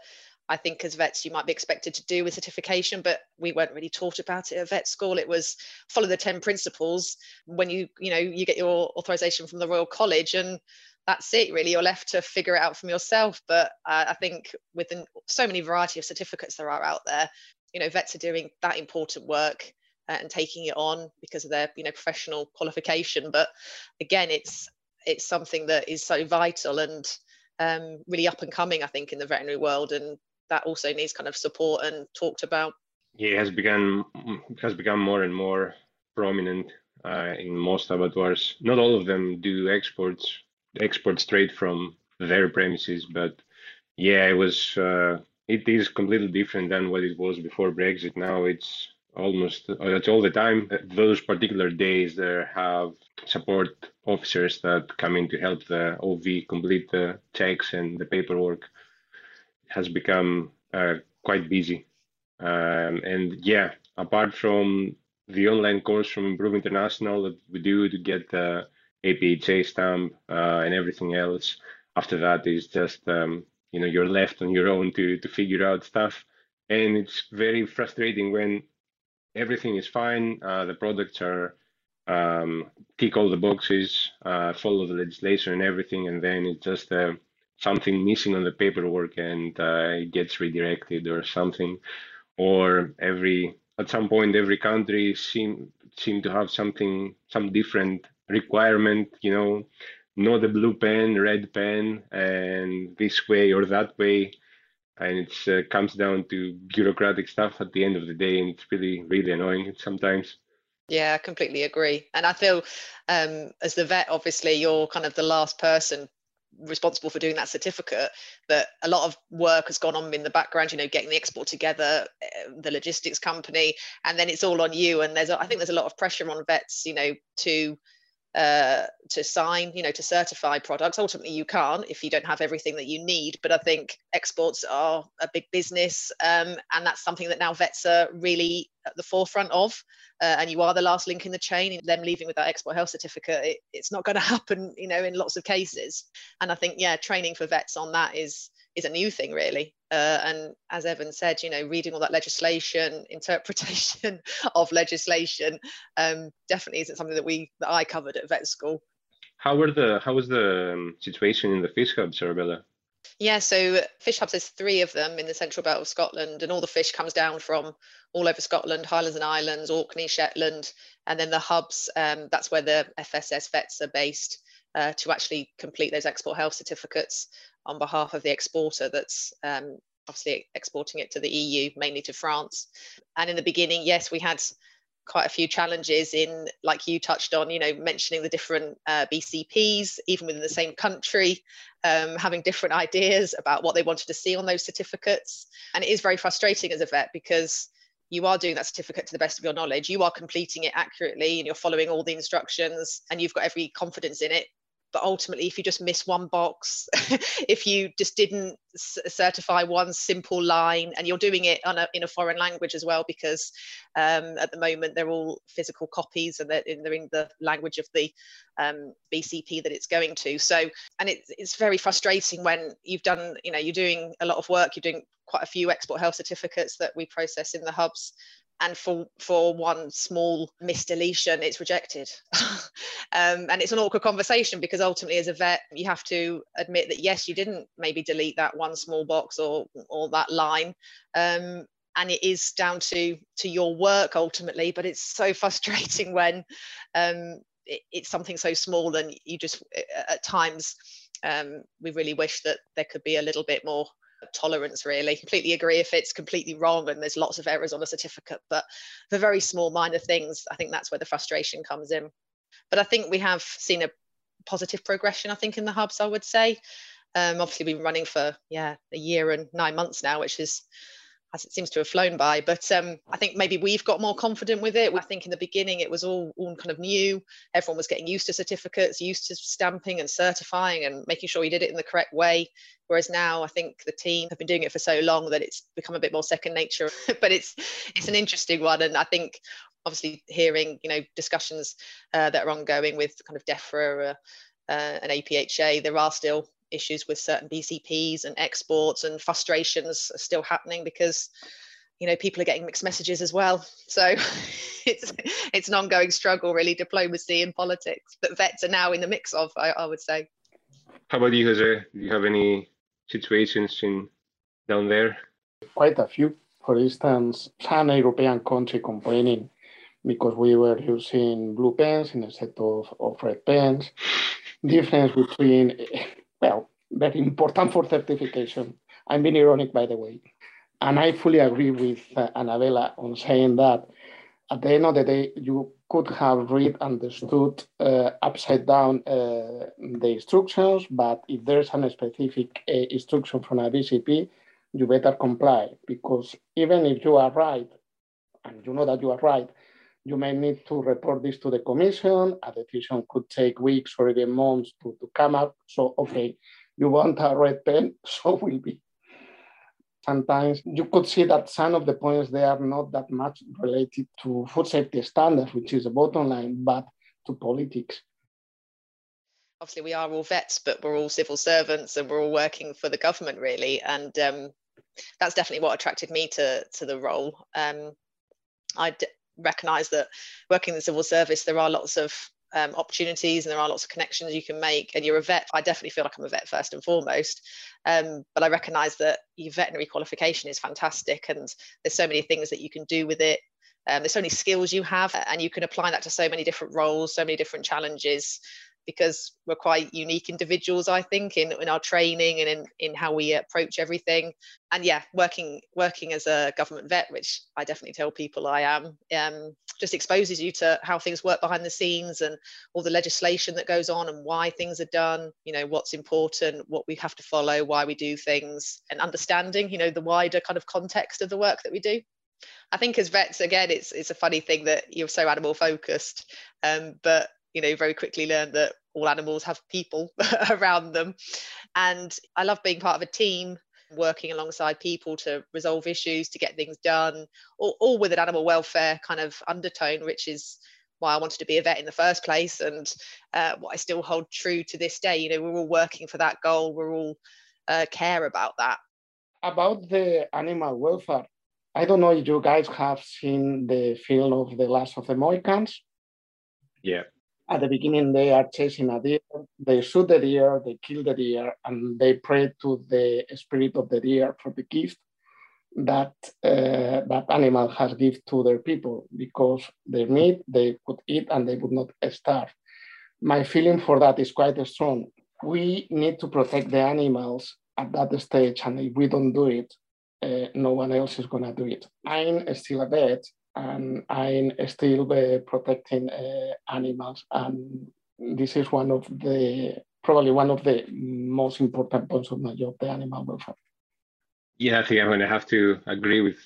F: I think as vets you might be expected to do with certification, but we weren't really taught about it at vet school. It was follow the 10 principles when you, you know, you get your authorization from the Royal College and that's it really. You're left to figure it out from yourself. But uh, I think with so many variety of certificates there are out there, you know, vets are doing that important work uh, and taking it on because of their, you know, professional qualification. But again, it's it's something that is so vital and um, really up and coming, I think, in the veterinary world. And that also needs kind of support and talked about.
A: Yeah, it has become has become more and more prominent uh, in most abattoirs. Not all of them do exports export straight from their premises, but yeah, it was uh, it is completely different than what it was before Brexit. Now it's almost uh, it's all the time. Those particular days there have support officers that come in to help the OV complete the checks and the paperwork has become uh, quite busy. Um, and yeah, apart from the online course from Improve International that we do to get the APHA stamp uh, and everything else, after that is just um, you know you're left on your own to to figure out stuff, and it's very frustrating when everything is fine, uh, the products are um, tick all the boxes, uh, follow the legislation and everything, and then it's just uh, something missing on the paperwork and uh, it gets redirected or something or every at some point every country seem seem to have something some different requirement you know not a blue pen red pen and this way or that way and it uh, comes down to bureaucratic stuff at the end of the day and it's really really annoying sometimes
F: yeah, I completely agree. And I feel um, as the vet, obviously, you're kind of the last person responsible for doing that certificate that a lot of work has gone on in the background you know getting the export together eh, the logistics company and then it's all on you. And there's i think there's a lot of pressure on vets you know to uh, to sign, you know, to certify products. Ultimately, you can't if you don't have everything that you need. But I think exports are a big business, um, and that's something that now vets are really at the forefront of. Uh, and you are the last link in the chain. Them leaving with that export health certificate, it, it's not going [LAUGHS] to happen, you know, in lots of cases. And I think, yeah, training for vets on that is is a new thing, really. Uh, and as Evan said, you know, reading all that legislation, [LAUGHS] interpretation of legislation, um, definitely isn't something that we that I covered at vet school.
A: How were the how was the um, situation in the fish hubs, Arabella?
F: Yeah, so fish hubs, there's three of them in the central belt of Scotland, and all the fish comes down from all over Scotland, Highlands and Islands, Orkney, Shetland, and then the hubs, um, that's where the FSS vets are based uh, to actually complete those export health certificates on behalf of the exporter that's um, obviously exporting it to the EU, mainly to France. And in the beginning, yes, we had quite a few challenges in, like you touched on, you know, mentioning the different uh, BCPs, even within the same country, um, having different ideas about what they wanted to see on those certificates. And it is very frustrating as a vet because you are doing that certificate to the best of your knowledge, you are completing it accurately, and you're following all the instructions, and you've got every confidence in it but ultimately if you just miss one box [LAUGHS] if you just didn't certify one simple line and you're doing it a, in a foreign language as well because um, at the moment they're all physical copies and they're in, they're in the language of the um, bcp that it's going to. So and it, it's very frustrating when you've done you know you're doing a lot of work you're doing quite a few export health certificates that we process in the hubs and for for one small misdeletion it's rejected. [LAUGHS] Um, and it's an awkward conversation because ultimately as a vet you have to admit that yes you didn't maybe delete that one small box or or that line. Um, and it is down to to your work ultimately but it's so [LAUGHS] frustrating when um, it, it's something so small and you just at times um, we really wish that there could be a little bit more tolerance really. Completely agree if it's completely wrong and there's lots of errors on a certificate but for very small minor things i think that's where the frustration comes in. But i think we have seen a positive progression i think in the hubs i would say. Um, obviously we've been running for yeah a year and nine months now which is as it seems to have flown by. But um, I think maybe we've got more confident with it. I think in the beginning it was all, all kind of new. Everyone was getting used to certificates, used to stamping and certifying and making sure you did it in the correct way. Whereas now I think the team have been doing it for so long that it's become a bit more second nature. [LAUGHS] but it's it's an interesting one, and I think obviously hearing you know discussions uh, that are ongoing with kind of DEFRA uh, uh, and APHA, there are still issues with certain BCPs and exports and frustrations are still happening because you know people are getting mixed messages as well. So [LAUGHS] it's it's an ongoing struggle really diplomacy and politics that vets are now in the mix of I, I would say.
A: How about you jose? Do you have any situations in down there?
G: Quite a few. For instance some european country complaining because we were using blue pens instead of, of red pens. Difference between well, very important for certification. I'm being ironic, by the way. And I fully agree with uh, Annabella on saying that at the end of the day, you could have read, understood uh, upside down uh, the instructions, but if there's a specific uh, instruction from a BCP, you better comply because even if you are right, and you know that you are right, you may need to report this to the commission. A decision could take weeks or even months to, to come up. So, okay, you want a red pen, [LAUGHS] so will be. Sometimes you could see that some of the points they are not that much related to food safety standards, which is the bottom line, but to politics.
F: Obviously, we are all vets, but we're all civil servants and we're all working for the government, really. And um, that's definitely what attracted me to, to the role. Um, I recognize that working in the civil service, there are lots of um, opportunities and there are lots of connections you can make. And you're a vet. I definitely feel like I'm a vet first and foremost. Um, but I recognize that your veterinary qualification is fantastic and there's so many things that you can do with it. Um, there's so many skills you have, and you can apply that to so many different roles, so many different challenges because we're quite unique individuals i think in, in our training and in, in how we approach everything. And yeah working working as a government vet which i definitely tell people i am um, just exposes you to how things work behind the scenes and all the legislation that goes on and why things are done you know what's important what we have to follow why we do things and understanding you know the wider kind of context of the work that we do. I think as vets, again, it's it's a funny thing that you're so animal focused, um, but you know very quickly learned that all animals have people [LAUGHS] around them. And i love being part of a team working alongside people to resolve issues to get things done all, all with an animal welfare kind of undertone which is why i wanted to be a vet in the first place and uh, what i still hold true to this day. You know we're all working for that goal. We're all uh, care about that.
G: About the animal welfare i don't know if you guys have seen the film of the last of the mohicans.
A: Yeah
G: at the beginning they are chasing a deer they shoot the deer they kill the deer and they pray to the spirit of the deer for the gift that uh, that animal has given to their people because their meat they could eat and they would not starve. My feeling for that is quite strong. We need to protect the animals at that stage and if we don't do it uh, no one else is going to do it. I'm still a vet and I'm still uh, protecting uh, animals. And this is one of the probably one of the most important points of my job, the animal welfare.
A: Yeah, I think I'm going to have to agree with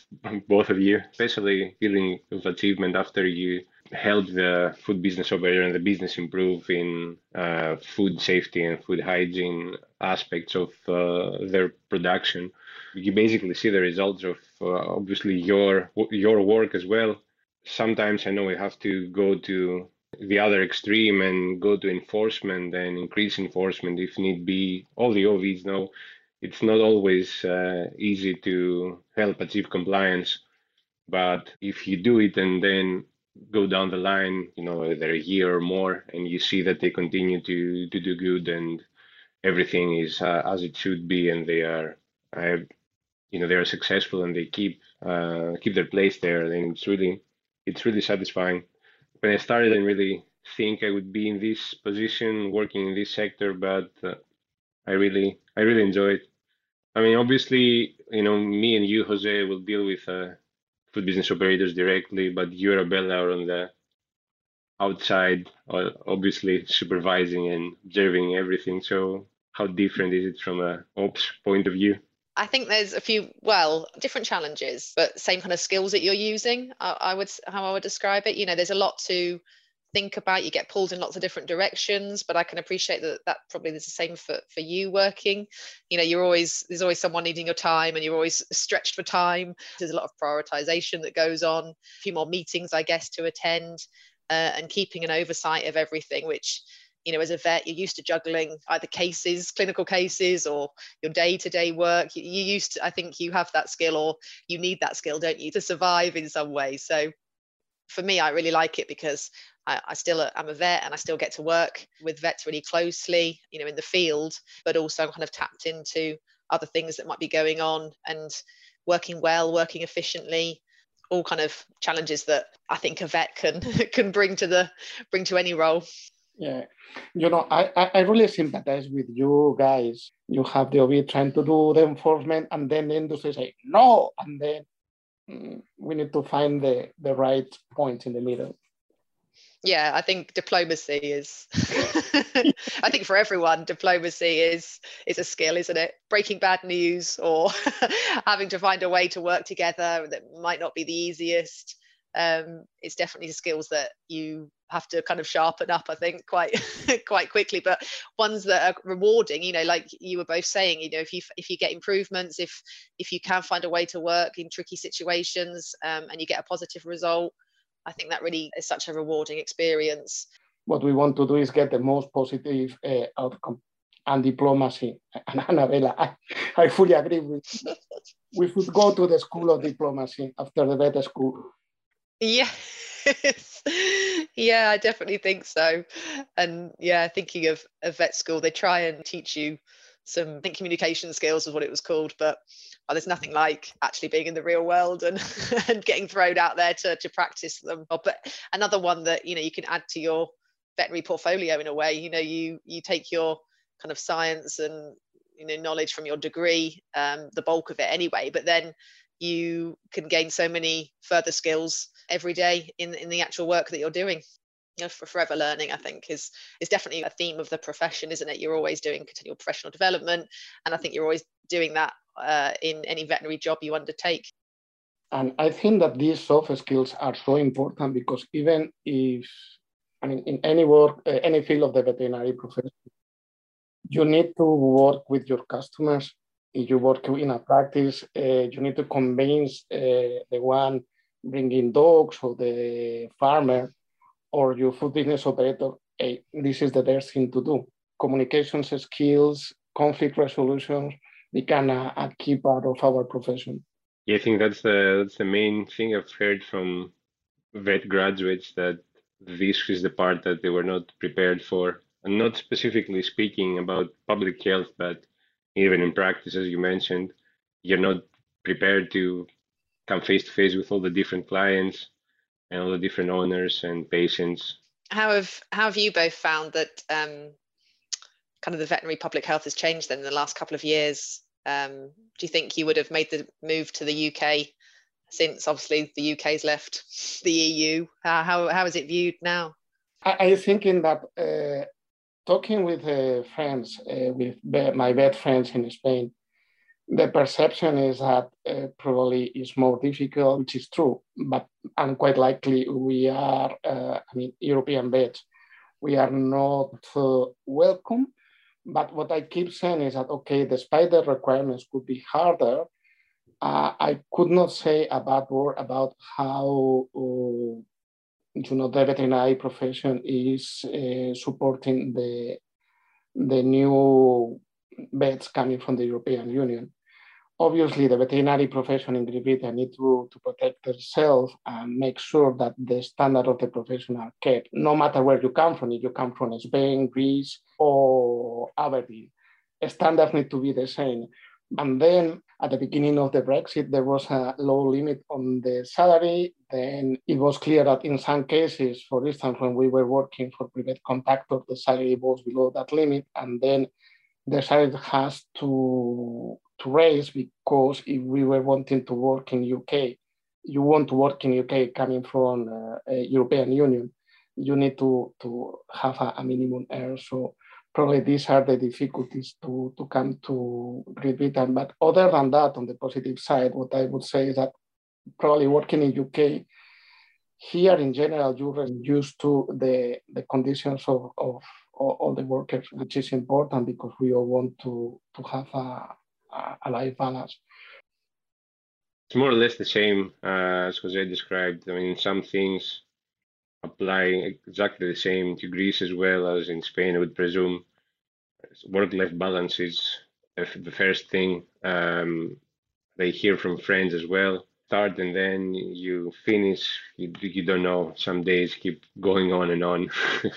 A: both of you, especially feeling of achievement after you help the food business operator and the business improve in uh, food safety and food hygiene aspects of uh, their production you basically see the results of obviously your your work as well. Sometimes I know we have to go to the other extreme and go to enforcement and increase enforcement if need be. All the OVs know it's not always uh, easy to help achieve compliance, but if you do it and then go down the line, you know, either a year or more, and you see that they continue to to do good and everything is uh, as it should be, and they are you know they are successful and they keep uh, keep their place there, then it's really it's really satisfying. When I started, I didn't really think I would be in this position, working in this sector, but uh, I really I really enjoy it. I mean, obviously, you know, me and you, Jose, will deal with uh, food business operators directly, but you, Arabella, are on the outside, uh, obviously supervising and observing everything. So, how different is it from a ops point of view?
F: I think there's a few, well, different challenges, but same kind of skills that you're using. I, I would, how I would describe it. You know, there's a lot to think about you get pulled in lots of different directions but i can appreciate that that probably is the same for for you working you know you're always there's always someone needing your time and you're always stretched for time there's a lot of prioritization that goes on a few more meetings i guess to attend uh, and keeping an oversight of everything which you know as a vet you're used to juggling either cases clinical cases or your day-to-day work you, used to i think you have that skill or you need that skill don't you to survive in some way so for me, I really like it because I, I still uh, am a vet and I still get to work with vets really closely, you know, in the field, but also I'm kind of tapped into other things that might be going on and working well, working efficiently, all kind of challenges that I think a vet can [LAUGHS] can bring to the bring to any role.
G: Yeah, you know, I, I really sympathize with you guys. You have the OV trying to do the enforcement, and then the industry say no, and then mm, we need to find the the right point in the middle.
F: Yeah i think diplomacy is [LAUGHS] i think for everyone diplomacy is is a skill isn't it? Breaking bad news or [LAUGHS] having to find a way to work together that might not be the easiest um, it's definitely skills that you have to kind of sharpen up i think quite [LAUGHS] quite quickly but ones that are rewarding you know like you were both saying you know if you if you get improvements if if you can find a way to work in tricky situations um, and you get a positive result I think that really is such a rewarding experience.
G: What we want to do is get the most positive uh, outcome and diplomacy. [LAUGHS] And Annabella, I, I fully agree with We should go to the school of diplomacy after the vet school. [LAUGHS]
F: Yes. [LAUGHS] yeah, I definitely think so. And yeah, thinking of a vet school, they try and teach you some communication skills was what it was called, but oh, there's nothing like actually being in the real world and, [LAUGHS] and getting thrown out there to, to practice them. Oh, but another one that you know you can add to your veterinary portfolio in a way. You know, you you take your kind of science and you know knowledge from your degree, um, the bulk of it anyway, but then you can gain so many further skills every day in in the actual work that you're doing you know, for forever learning, I think, is is definitely a theme of the profession, isn't it? You're always doing continual professional development, and I think you're always doing that uh, in any veterinary job you undertake.
G: And I think that these soft skills are so important because even if, I mean, in any work, uh, any field of the veterinary profession, you need to work with your customers. If you work in a practice, uh, you need to convince uh, the one bringing dogs or the farmer or your food business operator, hey, this is the best thing to do. Communications skills, conflict resolution become a, a key part of our profession.
A: Yeah, I think that's the that's the main thing I've heard from vet graduates that this is the part that they were not prepared for. And not specifically speaking about public health, but even in practice, as you mentioned, you're not prepared to come face to face with all the different clients and all the different owners and patients.
F: How have how have you both found that um, kind of the veterinary public health has changed then in the last couple of years? Um, do you think you would have made the move to the UK since obviously the UK's left the EU? How how, how is it viewed now?
G: I, I think in that uh, talking with uh, friends, uh, with my vet friends in Spain, the perception is that uh, probably is more difficult, which is true, but and quite likely we are, uh, I mean, European vets, we are not uh, welcome. But what I keep saying is that, okay, despite the requirements could be harder, uh, I could not say a bad word about how, uh, you know, the veterinary profession is uh, supporting the, the new vets coming from the European Union obviously the veterinary profession in Britain need to, to protect themselves and make sure that the standard of the profession are kept, no matter where you come from, if you come from Spain, Greece, or Aberdeen. Standards need to be the same. And then at the beginning of the Brexit, there was a low limit on the salary. Then it was clear that in some cases, for instance, when we were working for private contractors, the salary was below that limit. And then the salary has to, to raise because if we were wanting to work in UK, you want to work in UK coming from uh, European Union, you need to, to have a, a minimum earn. So probably these are the difficulties to, to come to Great Britain. But other than that, on the positive side, what I would say is that probably working in UK, here in general, you're used to the, the conditions of, of, all the workers, which is important because we all want to, to have a, a life balance.
A: It's more or less the same uh, as Jose described. I mean, some things apply exactly the same to Greece as well as in Spain, I would presume work-life balance is the first thing um, they hear from friends as well. Start and then you finish. You, you don't know. Some days keep going on and on. [LAUGHS]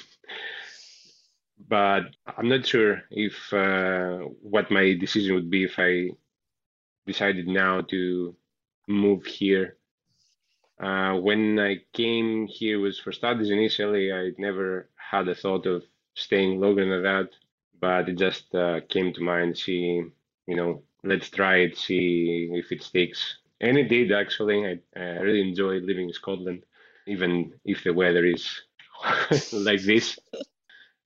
A: but I'm not sure if uh, what my decision would be if I decided now to move here. Uh, when I came here was for studies initially. I never had a thought of staying longer than that but it just uh, came to mind. See, you know, let's try it, see if it sticks. And it did actually. I, I really enjoy living in Scotland, even if the weather is [LAUGHS] like this.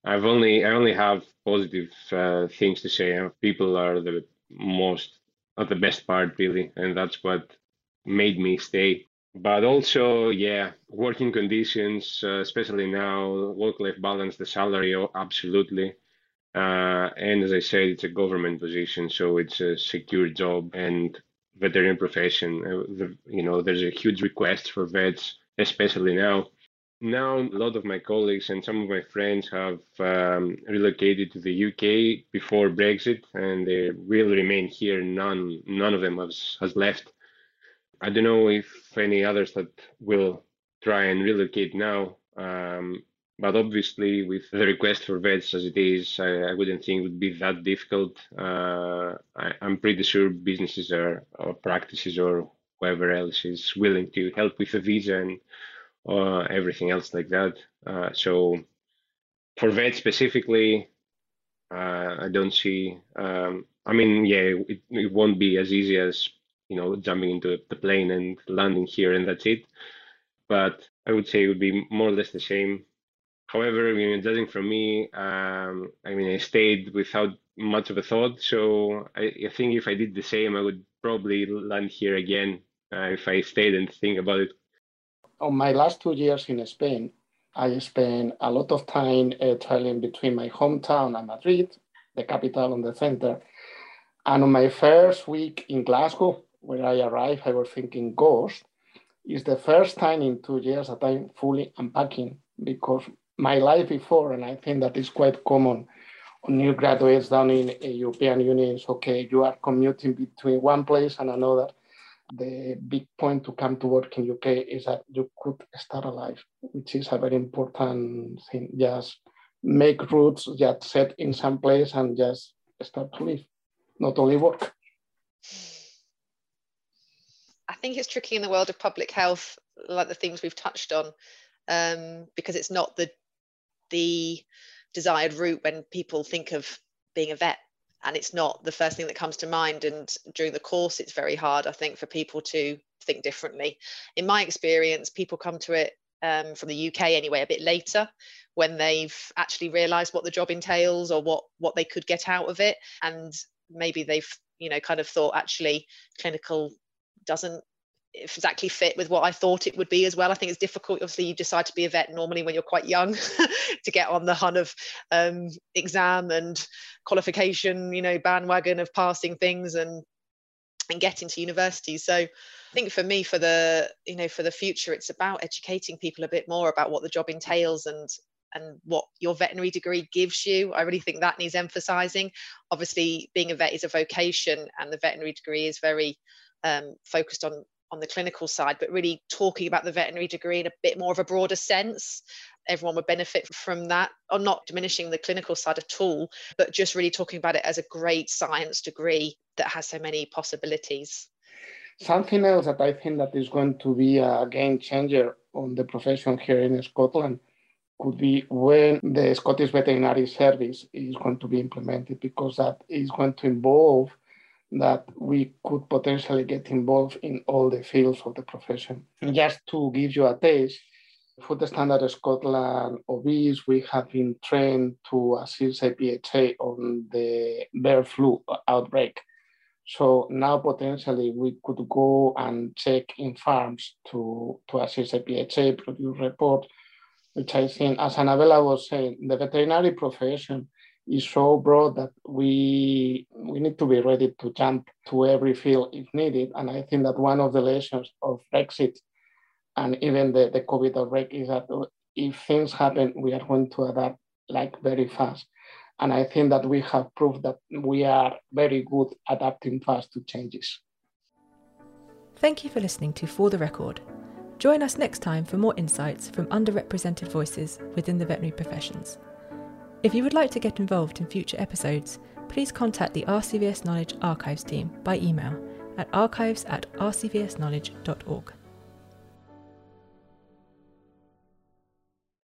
A: I've only I only have positive uh, things to say. People are the most, not the best part really, and that's what made me stay. But also, yeah, working conditions, uh, especially now, work-life balance, the salary, oh, absolutely. Uh, and as I said, it's a government position, so it's a secure job and veterinary profession. Uh, the, you know, there's a huge request for vets, especially now. Now, a lot of my colleagues and some of my friends have um, relocated to the UK before Brexit, and they will remain here. None, none of them has, has left. I don't know if any others that will try and relocate now. Um, but obviously, with the request for vets as it is, I, I wouldn't think it would be that difficult. Uh, I, am pretty sure businesses are, or practices or whoever else is willing to help with the visa and uh, everything else like that. Uh, so for vets specifically, uh, I don't see. Um, I mean, yeah, it, it won't be as easy as you know jumping into the plane and landing here and that's it. But I would say it would be more or less the same However, I mean, judging from me, um, I mean, I stayed without much of a thought. So I, I, think if I did the same, I would probably land here again uh, if I stayed and think about it.
G: On my last two years in Spain, I spent a lot of time uh, traveling between my hometown and Madrid, the capital and the center. And on my first week in Glasgow, when I arrived, I was thinking, ghost, is the first time in two years that I'm fully unpacking because my life before, and I think that is quite common on new graduates down in European Union okay, you are commuting between one place and another. The big point to come to work in UK is that you could start a life, which is a very important thing. Just make roots, just set in some place and just start to live, not only work.
F: I think it's tricky in the world of public health, like the things we've touched on, um, because it's not the the desired route when people think of being a vet and it's not the first thing that comes to mind. And during the course it's very hard i think for people to think differently. In my experience people come to it um, from the uk anyway a bit later when they've actually realized what the job entails or what what they could get out of it. And maybe they've you know kind of thought actually clinical doesn't exactly fit with what I thought it would be as well. I think it's difficult. Obviously, you decide to be a vet normally when you're quite young [LAUGHS] to get on the hunt of um, exam and qualification, you know, bandwagon of passing things and and getting to university. So I think for me, for the you know for the future, it's about educating people a bit more about what the job entails and and what your veterinary degree gives you. I really think that needs emphasizing. Obviously, being a vet is a vocation, and the veterinary degree is very um, focused on on the clinical side, but really talking about the veterinary degree in a bit more of a broader sense. everyone would benefit from that, or not diminishing the clinical side at all, but just really talking about it as a great science degree that has so many possibilities.
G: Something else that I think that is going to be a game changer on the profession here in Scotland could be when the Scottish Veterinary Service is going to be implemented, because that is going to involve that we could potentially get involved in all the fields of the profession. Just to give you a taste, Food Standard Scotland OVs, we have been trained to assist APHA on the bird flu outbreak. So now potentially we could go and check in farms to, to assist APHA, produce report, which I think, as Annabella was saying, the veterinary profession is so broad that we we need to be ready to jump to every field if needed. And I think that one of the lessons of Brexit and even the, the COVID outbreak is that if things happen, we are going to adapt like very fast. And I think that we have proved that we are very good adapting fast to changes.
B: Thank you for listening to For the Record. Join us next time for more insights from underrepresented voices within the veterinary professions. If you would like to get involved in future episodes, please contact the RCVS Knowledge Archives team by email at archives at rcvsknowledge.org.